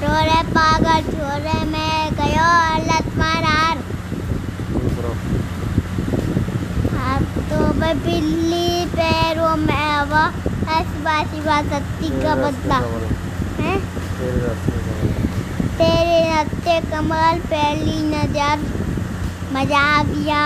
छोरे पागल छोरे में गयो लत मारार अब तो भाई बिल्ली पैरों में वो आसपासी बात सत्ती का बदला। है? तेरे नत्ते कमल पहली नज़र मज़ा आ गया।